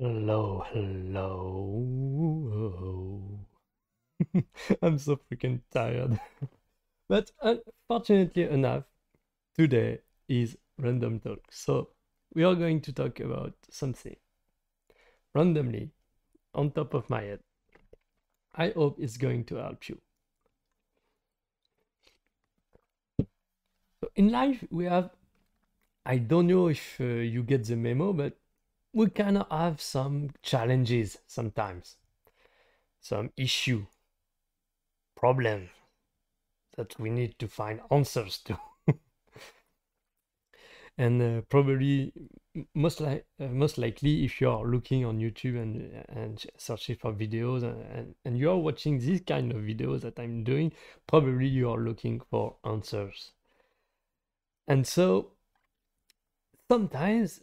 Hello, hello. I'm so freaking tired. But unfortunately enough, today is random talk. So we are going to talk about something randomly on top of my head. I hope it's going to help you. So in life, we have, I don't know if uh, you get the memo, but we kind of have some challenges sometimes, some issue, problem that we need to find answers to. and uh, probably most like uh, most likely if you are looking on YouTube and and searching for videos and, and, and you are watching this kind of videos that I'm doing, probably you are looking for answers. And so sometimes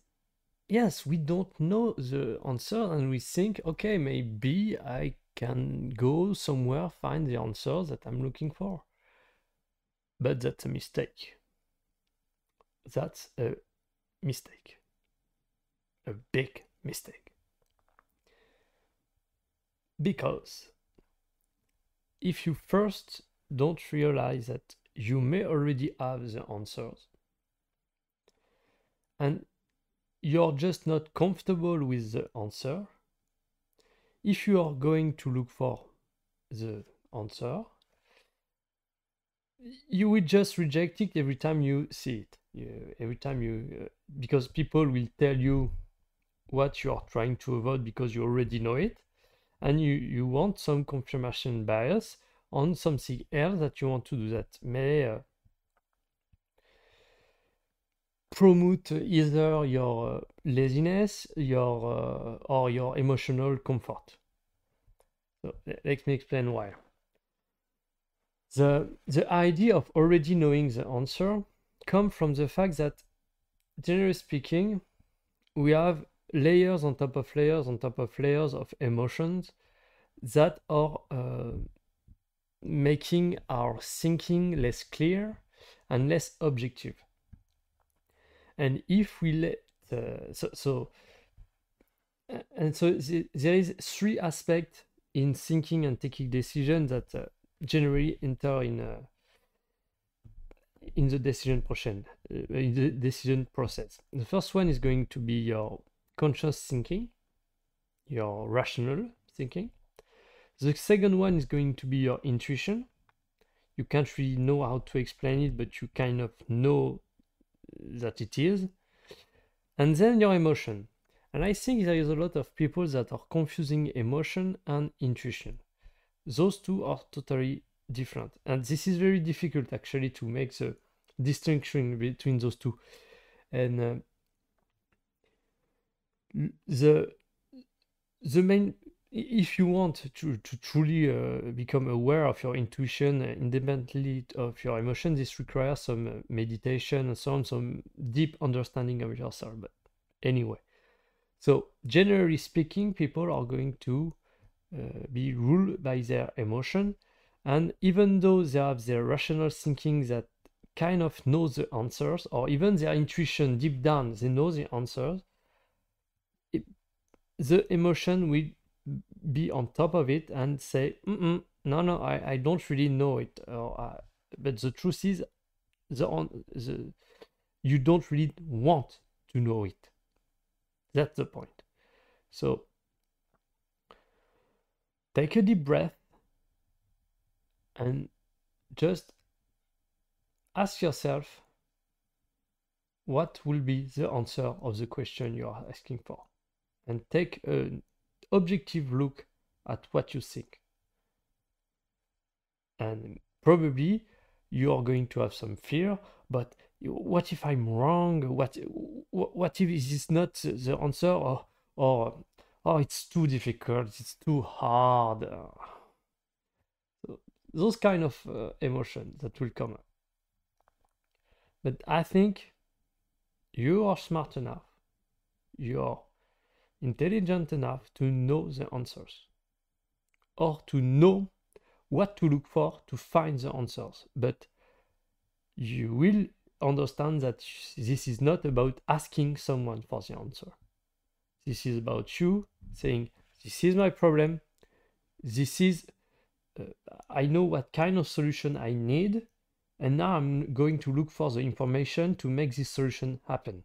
yes, we don't know the answer and we think, okay, maybe I can go somewhere, find the answer that I'm looking for. But that's a mistake. That's a mistake. A big mistake. Because if you first don't realize that you may already have the answers and you're just not comfortable with the answer, if you are going to look for the answer, you will just reject it every time you see it. You, every time you, uh, because people will tell you what you are trying to avoid because you already know it, and you, you want some confirmation bias on something else that you want to do that may uh, promote either your uh, laziness your uh, or your emotional comfort. So let me explain why. The the idea of already knowing the answer come from the fact that generally speaking we have layers on top of layers on top of layers of emotions that are uh, making our thinking less clear and less objective and if we let uh, so so and so the, there is three aspects in thinking and taking decisions that uh, generally enter in uh, in the decision process uh, in the decision process. The first one is going to be your conscious thinking your rational thinking. The second one is going to be your intuition. You can't really know how to explain it but you kind of know that it is, and then your emotion. And I think there is a lot of people that are confusing emotion and intuition. Those two are totally different. And this is very difficult actually to make the distinction between those two. And uh, the the main if you want to, to truly uh, become aware of your intuition independently of your emotion, this requires some uh, meditation and so on, some deep understanding of yourself. But anyway, so generally speaking, people are going to uh, be ruled by their emotion. And even though they have their rational thinking that kind of knows the answers, or even their intuition deep down, they know the answers, the emotion will be on top of it and say, no, no, I, I don't really know it. Uh, but the truth is, the, on, the you don't really want to know it. That's the point. So take a deep breath and just ask yourself what will be the answer of the question you are asking for and take an objective look at what you think. And probably you are going to have some fear, but what if I'm wrong? What what if this is not the answer, or or oh it's too difficult, it's too hard. Those kind of uh, emotions that will come. But I think you are smart enough. You are intelligent enough to know the answers or to know what to look for to find the answers. But you will understand that this is not about asking someone for the answer. This is about you saying, This is my problem. This is, uh, I know what kind of solution I need. And now I'm going to look for the information to make this solution happen.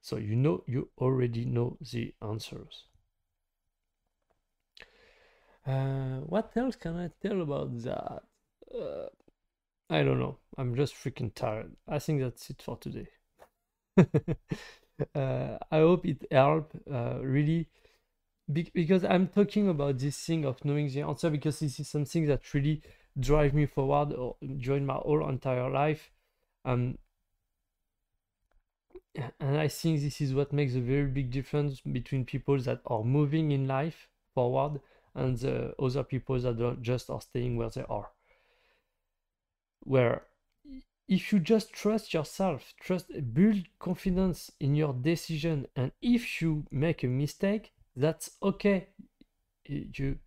So you know, you already know the answers. Uh, what else can I tell about that? Uh, I don't know. I'm just freaking tired. I think that's it for today. uh, I hope it helped. Uh, really, be because I'm talking about this thing of knowing the answer because this is something that really drive me forward or during my whole entire life. Um, and I think this is what makes a very big difference between people that are moving in life forward and the other people that just are staying where they are. Where if you just trust yourself, trust, build confidence in your decision, and if you make a mistake, that's okay. You,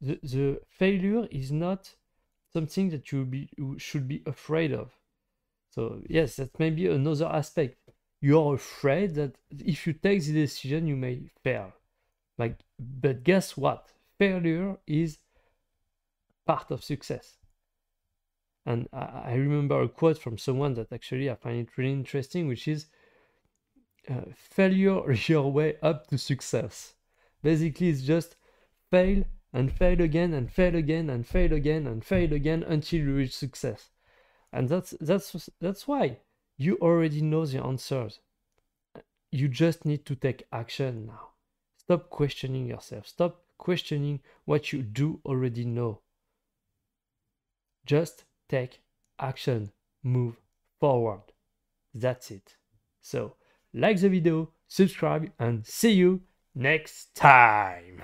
the, the failure is not something that you, be, you should be afraid of. So yes, that may be another aspect. You're afraid that if you take the decision, you may fail. Like, but guess what? Failure is part of success. And I, I remember a quote from someone that actually I find it really interesting, which is uh, failure your way up to success. Basically, it's just fail and fail again and fail again and fail again and fail again until you reach success. And that's that's that's why you already know the answers. You just need to take action now. Stop questioning yourself. Stop questioning what you do already know. Just take action, move forward. That's it. So, like the video, subscribe, and see you next time.